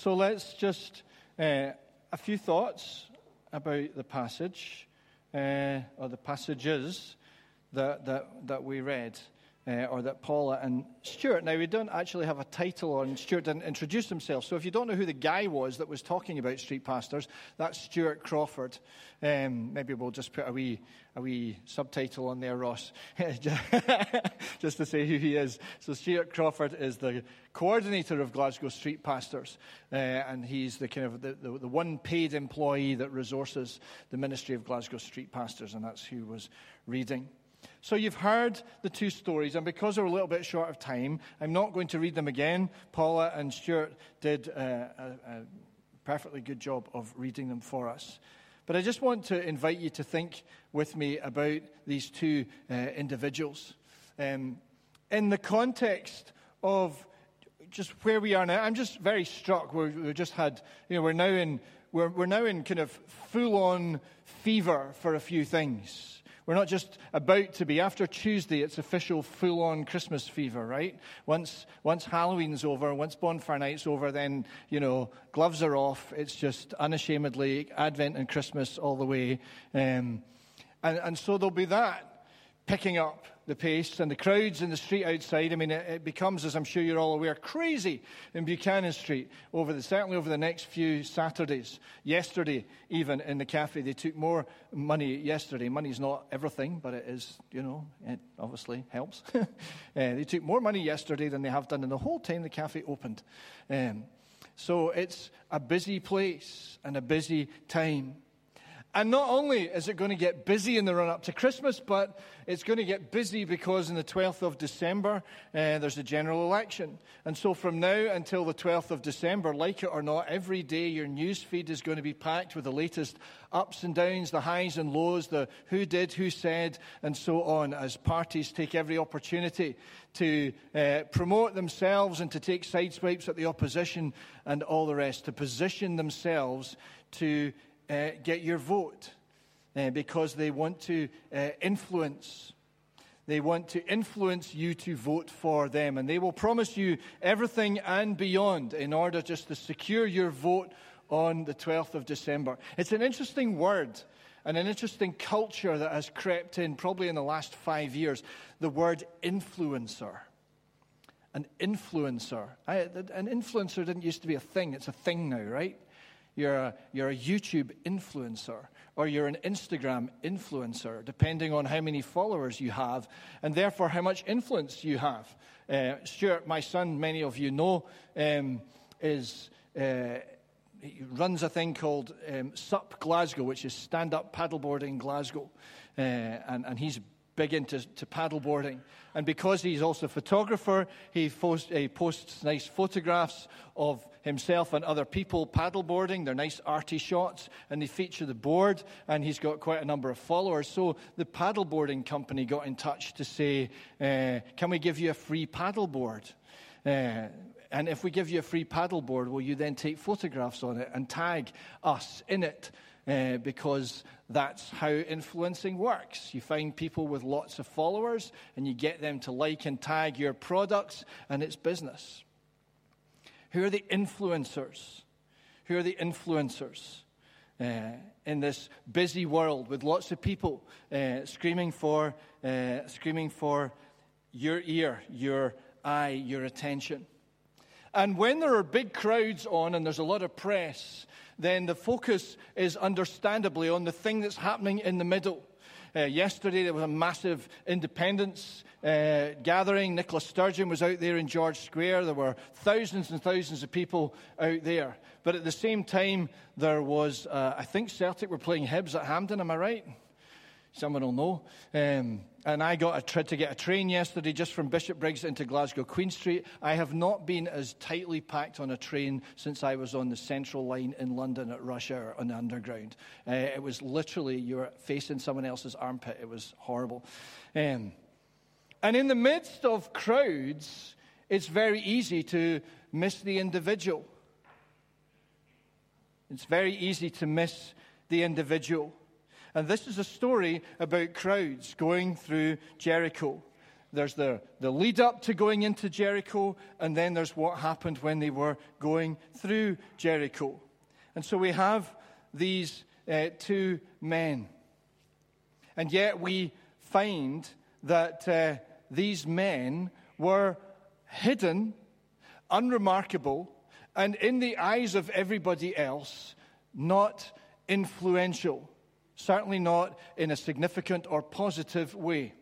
So let's just, uh, a few thoughts about the passage, uh, or the passages that, that, that we read uh, or that Paula and Stuart. Now, we don't actually have a title on Stuart didn't introduce himself. So if you don't know who the guy was that was talking about street pastors, that's Stuart Crawford. Um, maybe we'll just put a wee, a wee subtitle on there, Ross, just to say who he is. So Stuart Crawford is the coordinator of Glasgow Street Pastors, uh, and he's the kind of the, the, the one paid employee that resources the ministry of Glasgow Street Pastors, and that's who was reading. So you've heard the two stories, and because we're a little bit short of time, I'm not going to read them again. Paula and Stuart did a, a, a perfectly good job of reading them for us. But I just want to invite you to think with me about these two uh, individuals. Um, in the context of just where we are now, I'm just very struck. we have just had, you know, we're now in, we're, we're now in kind of full on fever for a few things. We're not just about to be. After Tuesday, it's official full on Christmas fever, right? Once, once Halloween's over, once bonfire night's over, then, you know, gloves are off. It's just unashamedly Advent and Christmas all the way. Um, and, and so there'll be that picking up the pace and the crowds in the street outside. I mean, it, it, becomes, as I'm sure you're all aware, crazy in Buchanan Street over the, certainly over the next few Saturdays. Yesterday, even in the cafe, they took more money yesterday. Money's not everything, but it is, you know, it obviously helps. uh, they took more money yesterday than they have done in the whole time the cafe opened. Um, so it's a busy place and a busy time. And not only is it going to get busy in the run up to Christmas, but it's going to get busy because on the 12th of December, uh, there's a general election. And so from now until the 12th of December, like it or not, every day your news feed is going to be packed with the latest ups and downs, the highs and lows, the who did, who said, and so on, as parties take every opportunity to uh, promote themselves and to take sideswipes at the opposition and all the rest, to position themselves to uh, get your vote uh, because they want to uh, influence. They want to influence you to vote for them. And they will promise you everything and beyond in order just to secure your vote on the 12th of December. It's an interesting word and an interesting culture that has crept in probably in the last five years the word influencer. An influencer. I, an influencer didn't used to be a thing, it's a thing now, right? You're a, you're a YouTube influencer or you're an Instagram influencer, depending on how many followers you have and therefore how much influence you have. Uh, Stuart, my son, many of you know, um, is. Uh, he runs a thing called um, SUP Glasgow, which is Stand Up Paddleboarding Glasgow. Uh, and, and he's big into to paddleboarding. And because he's also a photographer, he, post, he posts nice photographs of himself and other people paddleboarding. They're nice arty shots, and they feature the board, and he's got quite a number of followers. So the paddleboarding company got in touch to say, uh, Can we give you a free paddleboard? Uh, and if we give you a free paddleboard, will you then take photographs on it and tag us in it? Uh, because that's how influencing works. You find people with lots of followers and you get them to like and tag your products, and it's business. Who are the influencers? Who are the influencers uh, in this busy world with lots of people uh, screaming for, uh, screaming for your ear, your eye, your attention? And when there are big crowds on and there's a lot of press, then the focus is understandably on the thing that's happening in the middle. Uh, yesterday, there was a massive independence uh, gathering. Nicola Sturgeon was out there in George Square. There were thousands and thousands of people out there. But at the same time, there was, uh, I think Celtic were playing Hibs at Hampden, am I right? Someone will know. Um, and I got a tried to get a train yesterday just from Bishopbriggs into Glasgow Queen Street. I have not been as tightly packed on a train since I was on the Central Line in London at rush hour on the Underground. Uh, it was literally you were facing someone else's armpit. It was horrible. Um, and in the midst of crowds, it's very easy to miss the individual. It's very easy to miss the individual. And this is a story about crowds going through Jericho. there's the, the lead up to going into Jericho, and then there's what happened when they were going through Jericho. And so we have these uh, two men. And yet we find that uh, these men were hidden, unremarkable, and in the eyes of everybody else, not influential. Certainly not in a significant or positive way.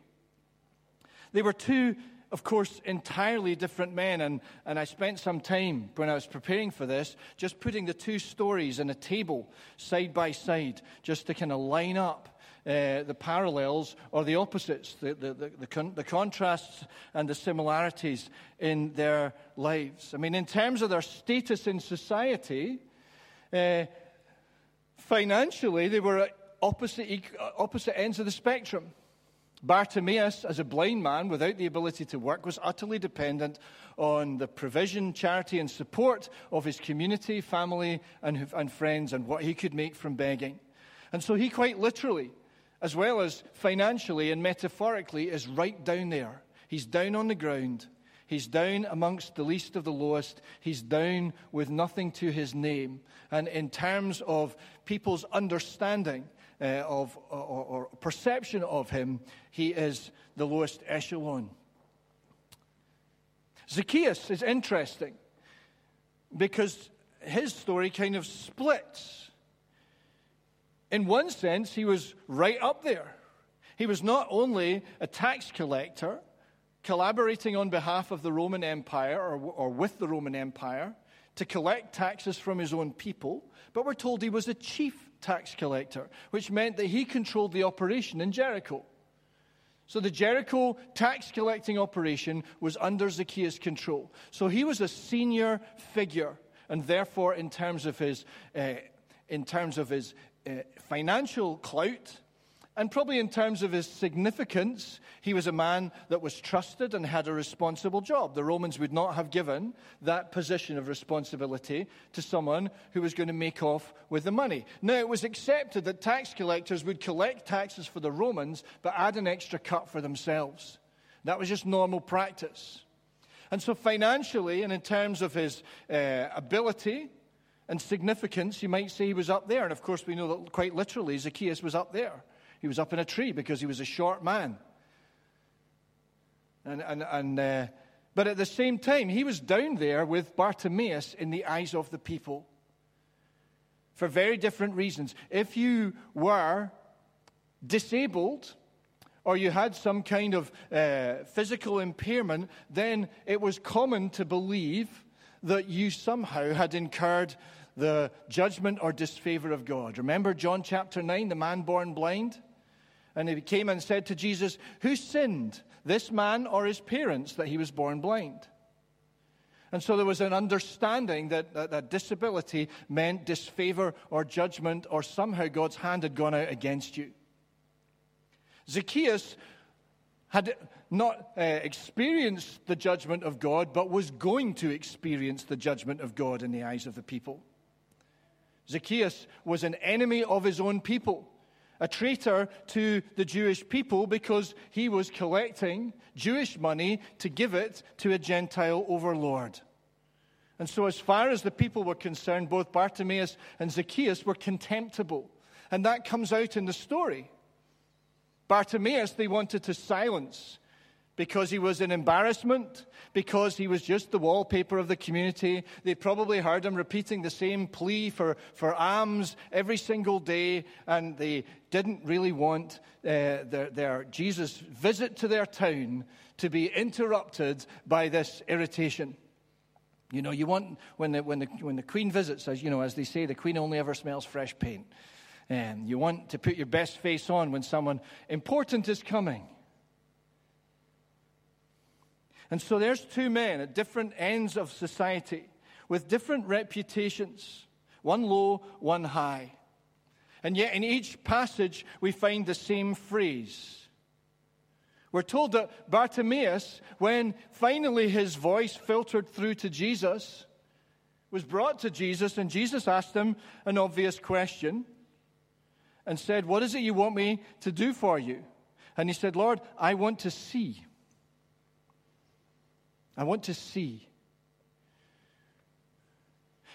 They were two, of course, entirely different men, and, and I spent some time when I was preparing for this just putting the two stories in a table side by side just to kind of line up uh, the parallels or the opposites, the, the, the, the, con- the contrasts and the similarities in their lives. I mean, in terms of their status in society, uh, financially, they were opposite, uh, opposite ends of the spectrum. Bartimaeus, as a blind man without the ability to work, was utterly dependent on the provision, charity, and support of his community, family, and, and friends, and what he could make from begging. And so he quite literally as well as financially and metaphorically, is right down there. He's down on the ground. He's down amongst the least of the lowest. He's down with nothing to his name. And in terms of people's understanding uh, of, or, or perception of him, he is the lowest echelon. Zacchaeus is interesting because his story kind of splits in one sense, he was right up there. He was not only a tax collector, collaborating on behalf of the Roman Empire or, or with the Roman Empire to collect taxes from his own people, but we're told he was a chief tax collector, which meant that he controlled the operation in Jericho. So the Jericho tax collecting operation was under Zacchaeus' control. So he was a senior figure, and therefore, in terms of his, uh, in terms of his uh, financial clout, and probably in terms of his significance, he was a man that was trusted and had a responsible job. The Romans would not have given that position of responsibility to someone who was going to make off with the money. Now, it was accepted that tax collectors would collect taxes for the Romans, but add an extra cut for themselves. That was just normal practice. And so, financially, and in terms of his uh, ability, and significance, you might say he was up there. And of course, we know that quite literally, Zacchaeus was up there. He was up in a tree because he was a short man. And, and, and, uh, but at the same time, he was down there with Bartimaeus in the eyes of the people for very different reasons. If you were disabled, or you had some kind of uh, physical impairment, then it was common to believe that you somehow had incurred the judgment or disfavor of God. Remember John chapter 9, the man born blind? And he came and said to Jesus, Who sinned, this man or his parents, that he was born blind? And so there was an understanding that, that, that, disability meant disfavor or judgment, or somehow God's hand had gone out against you. Zacchaeus had not uh, experienced the judgment of God, but was going to experience the judgment of God in the eyes of the people. Zacchaeus was an enemy of his own people, a traitor to the Jewish people because he was collecting Jewish money to give it to a Gentile overlord. And so, as far as the people were concerned, both Bartimaeus and Zacchaeus were contemptible. And that comes out in the story. Bartimaeus, they wanted to silence because he was an embarrassment, because he was just the wallpaper of the community. They probably heard him repeating the same plea for, for alms every single day, and they didn't really want uh, their, their Jesus' visit to their town to be interrupted by this irritation. You know, you want, when the, when the, when the Queen visits, as you know, as they say, the Queen only ever smells fresh paint. And you want to put your best face on when someone important is coming. And so there's two men at different ends of society with different reputations, one low, one high. And yet in each passage, we find the same phrase. We're told that Bartimaeus, when finally his voice filtered through to Jesus, was brought to Jesus, and Jesus asked him an obvious question and said, What is it you want me to do for you? And he said, Lord, I want to see. I want to see.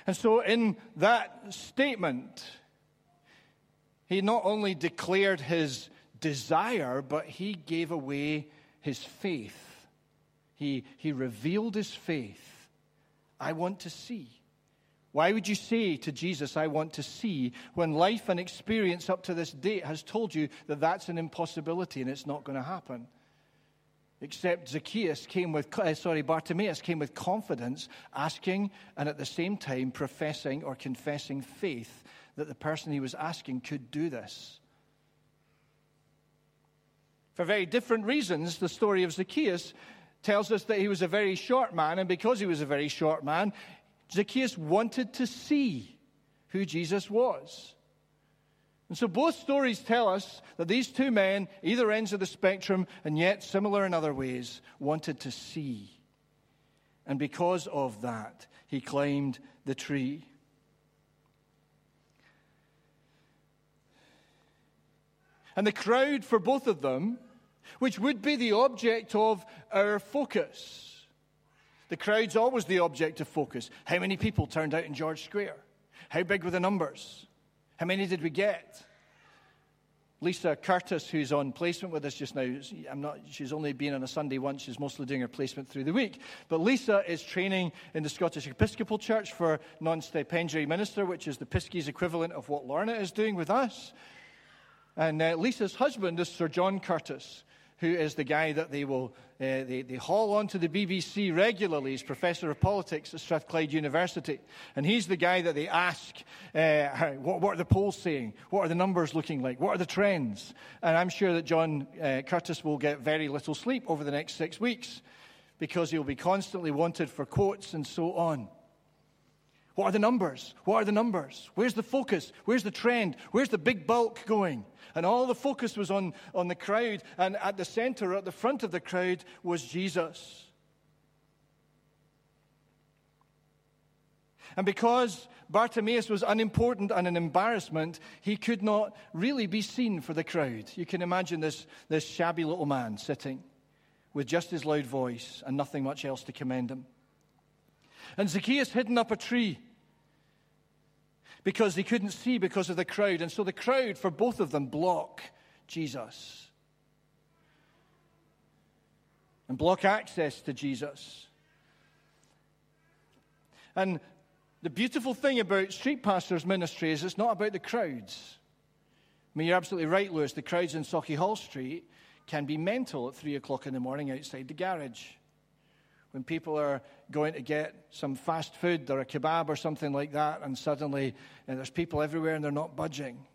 And so, in that statement, he not only declared his desire, but he gave away his faith. He, he revealed his faith. I want to see. Why would you say to Jesus, I want to see, when life and experience up to this date has told you that that's an impossibility and it's not going to happen? Except Zacchaeus came with, uh, sorry, Bartimaeus came with confidence, asking and at the same time professing or confessing faith that the person he was asking could do this. For very different reasons, the story of Zacchaeus tells us that he was a very short man, and because he was a very short man, Zacchaeus wanted to see who Jesus was. And so both stories tell us that these two men, either ends of the spectrum, and yet similar in other ways, wanted to see. And because of that, he climbed the tree. And the crowd for both of them, which would be the object of our focus. The crowd's always the object of focus. How many people turned out in George Square? How big were the numbers? How many did we get? Lisa Curtice, who's on placement with us just now, I'm not, she's only been on a Sunday once. She's mostly doing her placement through the week. But Lisa is training in the Scottish Episcopal Church for non stipendiary minister, which is the Piskies equivalent of what Lorna is doing with us. And uh, Lisa's husband is Sir John Curtice, who is the guy that they will uh, they, they haul onto the BBC regularly. He's professor of politics at Strathclyde University. And he's the guy that they ask, uh, what, what, are the polls saying? What are the numbers looking like? What are the trends? And I'm sure that John uh, Curtice will get very little sleep over the next six weeks because he'll be constantly wanted for quotes and so on. What are the numbers? What are the numbers? Where's the focus? Where's the trend? Where's the big bulk going? And all the focus was on, on the crowd, and at the center, at the front of the crowd, was Jesus. And because Bartimaeus was unimportant and an embarrassment, he could not really be seen for the crowd. You can imagine this, this shabby little man sitting with just his loud voice and nothing much else to commend him. And Zacchaeus hidden up a tree because he couldn't see because of the crowd. And so the crowd, for both of them, block Jesus and block access to Jesus. And the beautiful thing about street pastors' ministry is it's not about the crowds. I mean, you're absolutely right, Lewis. The crowds in Sauchiehall Street can be mental at three o'clock in the morning outside the garage when people are going to get some fast food or a kebab or something like that, and suddenly and there's people everywhere and they're not budging.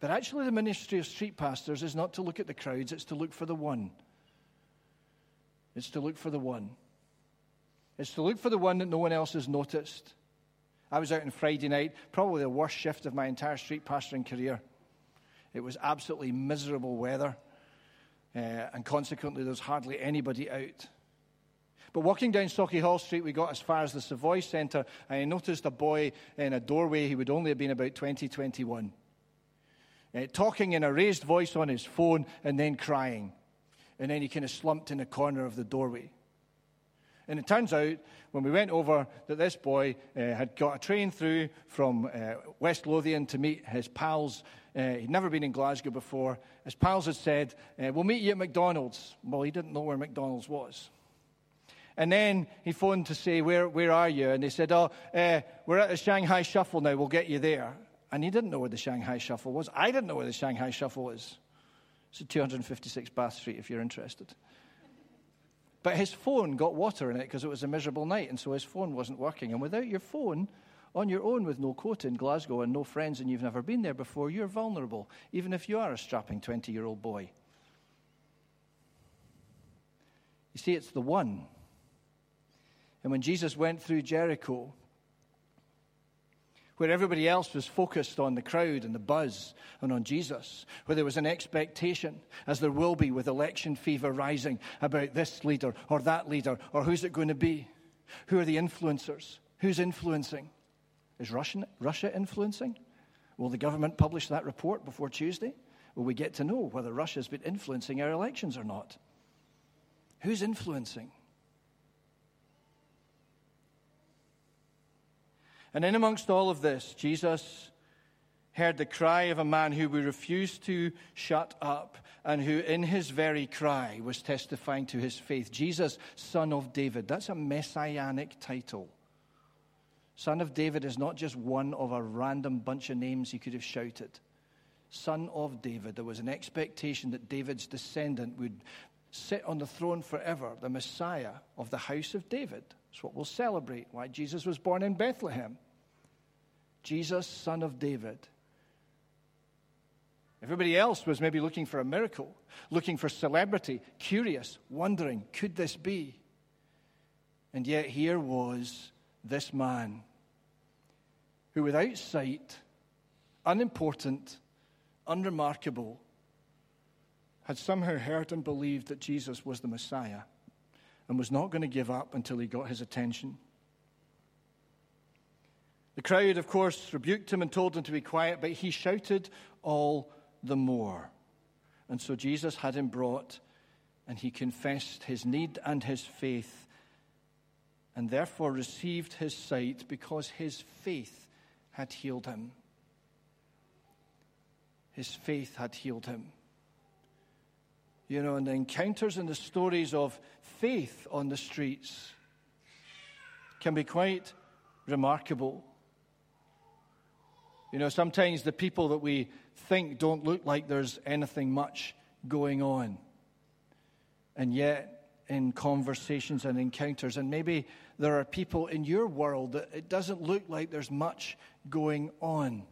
But actually, the ministry of street pastors is not to look at the crowds, it's to look for the one. It's to look for the one. It's to look for the one that no one else has noticed. I was out on Friday night, probably the worst shift of my entire street pastoring career. It was absolutely miserable weather, uh, and consequently, there was hardly anybody out. But walking down Sauchiehall Street, we got as far as the Savoy Centre, and I noticed a boy in a doorway. He would only have been about 20, 21. Uh, talking in a raised voice on his phone and then crying. And then he kind of slumped in a corner of the doorway. And it turns out, when we went over, that this boy uh, had got a train through from uh, West Lothian to meet his pals. Uh, he'd never been in Glasgow before. His pals had said, We'll meet you at McDonald's. Well, he didn't know where McDonald's was. And then he phoned to say, Where, where are you? And they said, Oh, uh, we're at the Shanghai Shuffle now. We'll get you there. And he didn't know where the Shanghai Shuffle was. I didn't know where the Shanghai Shuffle is. It's at 256 Bath Street if you're interested. But his phone got water in it because it was a miserable night, and so his phone wasn't working. And without your phone, on your own with no coat in Glasgow and no friends, and you've never been there before, you're vulnerable, even if you are a strapping 20 year old boy. You see, it's the one and when Jesus went through Jericho, where everybody else was focused on the crowd and the buzz and on Jesus, where there was an expectation, as there will be with election fever rising, about this leader or that leader or who's it going to be? Who are the influencers? Who's influencing? Is Russian, Russia influencing? Will the government publish that report before Tuesday? Will we get to know whether Russia's been influencing our elections or not? Who's influencing? And in amongst all of this, Jesus heard the cry of a man who we refused to shut up and who, in his very cry, was testifying to his faith. Jesus, son of David. That's a messianic title. Son of David is not just one of a random bunch of names he could have shouted. Son of David. There was an expectation that David's descendant would sit on the throne forever, the Messiah of the house of David. That's what we'll celebrate, why Jesus was born in Bethlehem. Jesus, son of David. Everybody else was maybe looking for a miracle, looking for celebrity, curious, wondering, could this be? And yet here was this man who, without sight, unimportant, unremarkable, had somehow heard and believed that Jesus was the Messiah and was not going to give up until he got his attention. The crowd, of course, rebuked him and told him to be quiet, but he shouted all the more. And so Jesus had him brought, and he confessed his need and his faith, and therefore received his sight because his faith had healed him. His faith had healed him. You know, and the encounters and the stories of faith on the streets can be quite remarkable. You know, sometimes the people that we think don't look like there's anything much going on. And yet, in conversations and encounters, and maybe there are people in your world that it doesn't look like there's much going on.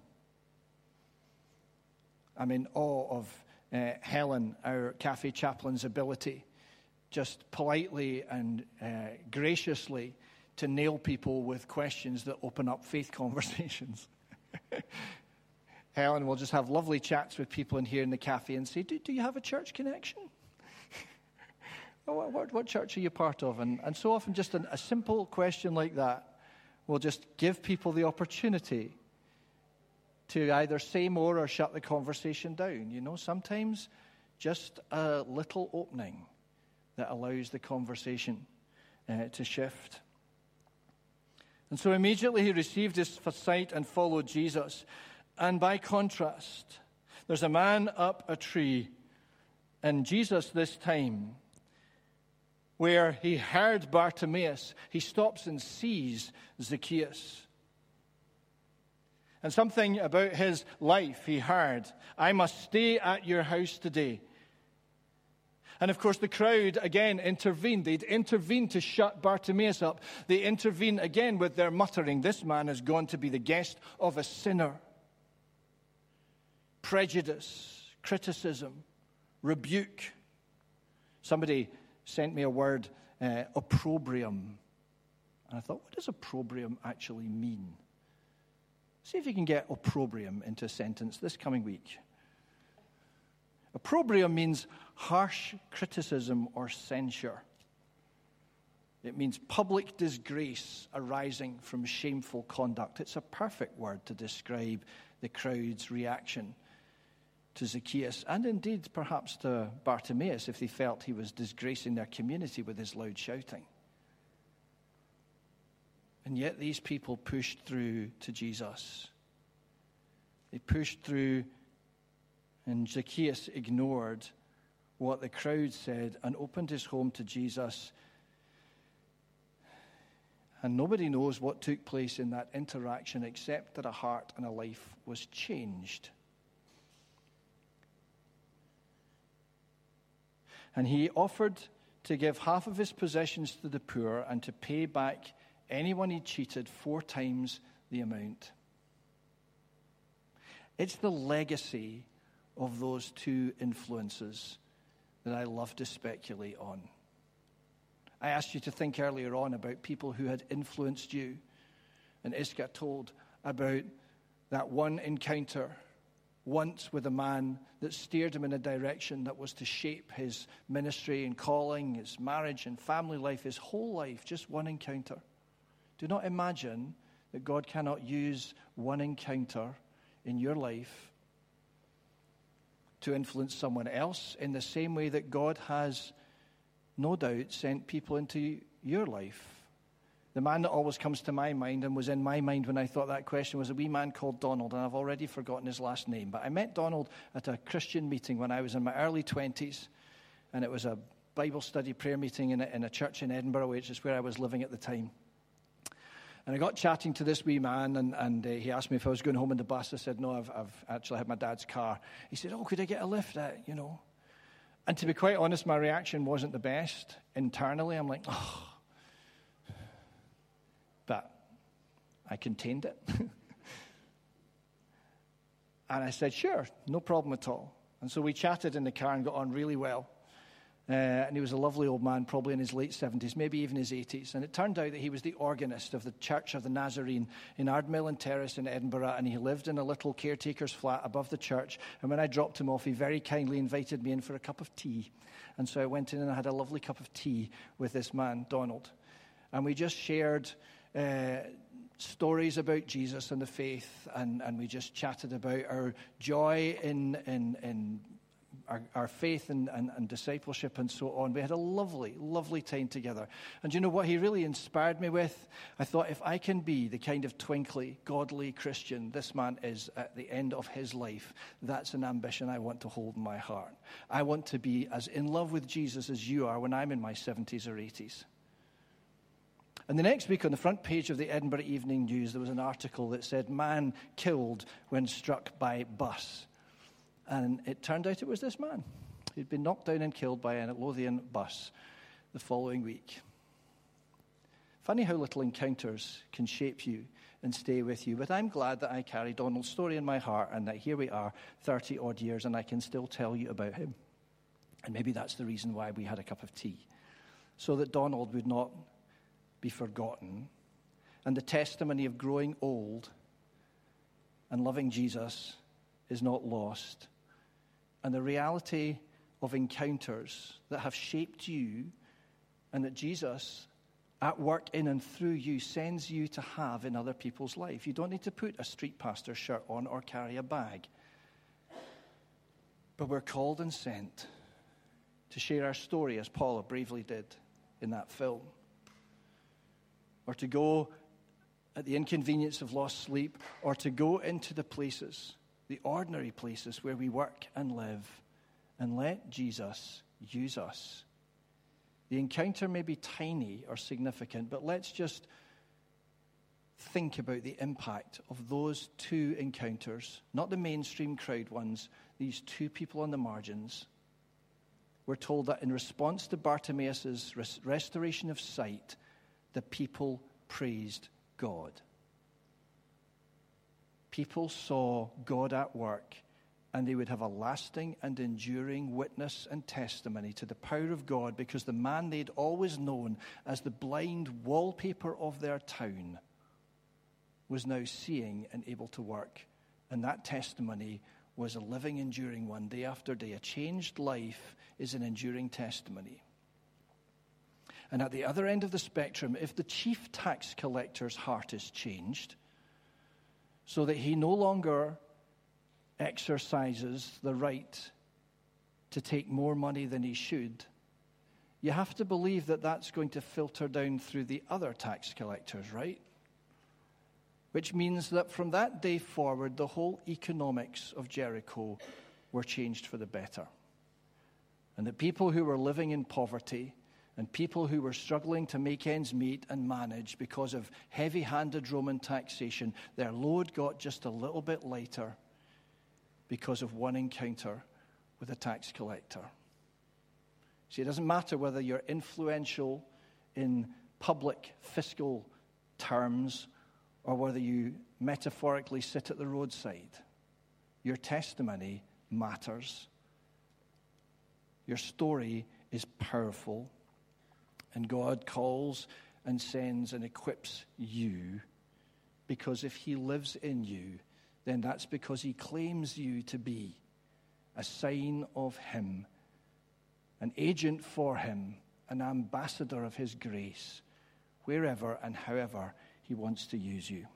I'm in awe of uh, Helen, our cafe chaplain's ability, just politely and uh, graciously to nail people with questions that open up faith conversations. Helen will just have lovely chats with people in here in the cafe and say, Do, do you have a church connection? what, what, what, church are you part of? And, and so often, just an, a simple question like that will just give people the opportunity to either say more or shut the conversation down. You know, sometimes just a little opening that allows the conversation uh, to shift. And so immediately he received his sight and followed Jesus. And by contrast, there's a man up a tree, and Jesus this time, where he heard Bartimaeus, he stops and sees Zacchaeus. And something about his life he heard I must stay at your house today. And of course, the crowd again intervened. They'd intervened to shut Bartimaeus up. They intervened again with their muttering This man is going to be the guest of a sinner prejudice, criticism, rebuke. Somebody sent me a word, uh, opprobrium. And I thought, what does opprobrium actually mean? See if you can get opprobrium into a sentence this coming week. Opprobrium means harsh criticism or censure. It means public disgrace arising from shameful conduct. It's a perfect word to describe the crowd's reaction to Zacchaeus, and indeed perhaps to Bartimaeus if they felt he was disgracing their community with his loud shouting. And yet these people pushed through to Jesus. They pushed through, and Zacchaeus ignored what the crowd said and opened his home to Jesus. And nobody knows what took place in that interaction except that a heart and a life was changed. And he offered to give half of his possessions to the poor and to pay back anyone he cheated four times the amount. It's the legacy of those two influences that I love to speculate on. I asked you to think earlier on about people who had influenced you. And Iska told about that one encounter once with a man that steered him in a direction that was to shape his ministry and calling, his marriage and family life, his whole life, just one encounter. Do not imagine that God cannot use one encounter in your life to influence someone else in the same way that God has, no doubt, sent people into your life The man that always comes to my mind and was in my mind when I thought that question was a wee man called Donald, and I've already forgotten his last name. But I met Donald at a Christian meeting when I was in my early 20s, and it was a Bible study prayer meeting in a, in a church in Edinburgh, which is where I was living at the time. And I got chatting to this wee man, and, and uh, he asked me if I was going home in the bus. I said, No, I've, I've actually had my dad's car. He said, Oh, could I get a lift? Uh, you know. And to be quite honest, my reaction wasn't the best internally. I'm like, Oh, but I contained it. and I said, Sure, no problem at all. And so we chatted in the car and got on really well. Uh, and he was a lovely old man, probably in his late 70s, maybe even his 80s. And it turned out that he was the organist of the Church of the Nazarene in Ardmillan Terrace in Edinburgh, and he lived in a little caretaker's flat above the church. And when I dropped him off, he very kindly invited me in for a cup of tea. And so I went in and I had a lovely cup of tea with this man, Donald. And we just shared uh, stories about Jesus and the faith, and, and we just chatted about our joy in, in, in our, our faith and, and, and, discipleship and so on. We had a lovely, lovely time together. And you know what he really inspired me with? I thought if I can be the kind of twinkly, godly Christian this man is at the end of his life, that's an ambition I want to hold in my heart. I want to be as in love with Jesus as you are when I'm in my 70s or 80s. And the next week, on the front page of the Edinburgh Evening News, there was an article that said, Man killed when struck by bus. And it turned out it was this man. He'd been knocked down and killed by an Lothian bus the following week. Funny how little encounters can shape you and stay with you. But I'm glad that I carry Donald's story in my heart and that here we are, 30 odd years, and I can still tell you about him. And maybe that's the reason why we had a cup of tea. So that Donald would not be forgotten, and the testimony of growing old and loving Jesus is not lost. And the reality of encounters that have shaped you and that Jesus at work in and through you sends you to have in other people's life. You don't need to put a street pastor shirt on or carry a bag. But we're called and sent to share our story as Paula bravely did in that film or to go at the inconvenience of lost sleep, or to go into the places, the ordinary places where we work and live, and let Jesus use us. The encounter may be tiny or significant, but let's just think about the impact of those two encounters, not the mainstream crowd ones, these two people on the margins. We're told that in response to Bartimaeus' restoration of sight, the people praised God. People saw God at work, and they would have a lasting and enduring witness and testimony to the power of God because the man they'd always known as the blind wallpaper of their town was now seeing and able to work. And that testimony was a living, enduring one day after day. A changed life is an enduring testimony. And at the other end of the spectrum, if the chief tax collector's heart is changed, so that he no longer exercises the right to take more money than he should, you have to believe that that's going to filter down through the other tax collectors, right? Which means that from that day forward, the whole economics of Jericho were changed for the better. And the people who were living in poverty and people who were struggling to make ends meet and manage because of heavy handed Roman taxation, their load got just a little bit lighter because of one encounter with a tax collector. See, it doesn't matter whether you're influential in public fiscal terms or whether you metaphorically sit at the roadside. Your testimony matters. Your story is powerful and God calls and sends and equips you because if He lives in you, then that's because He claims you to be a sign of Him, an agent for Him, an ambassador of His grace, wherever and however He wants to use you.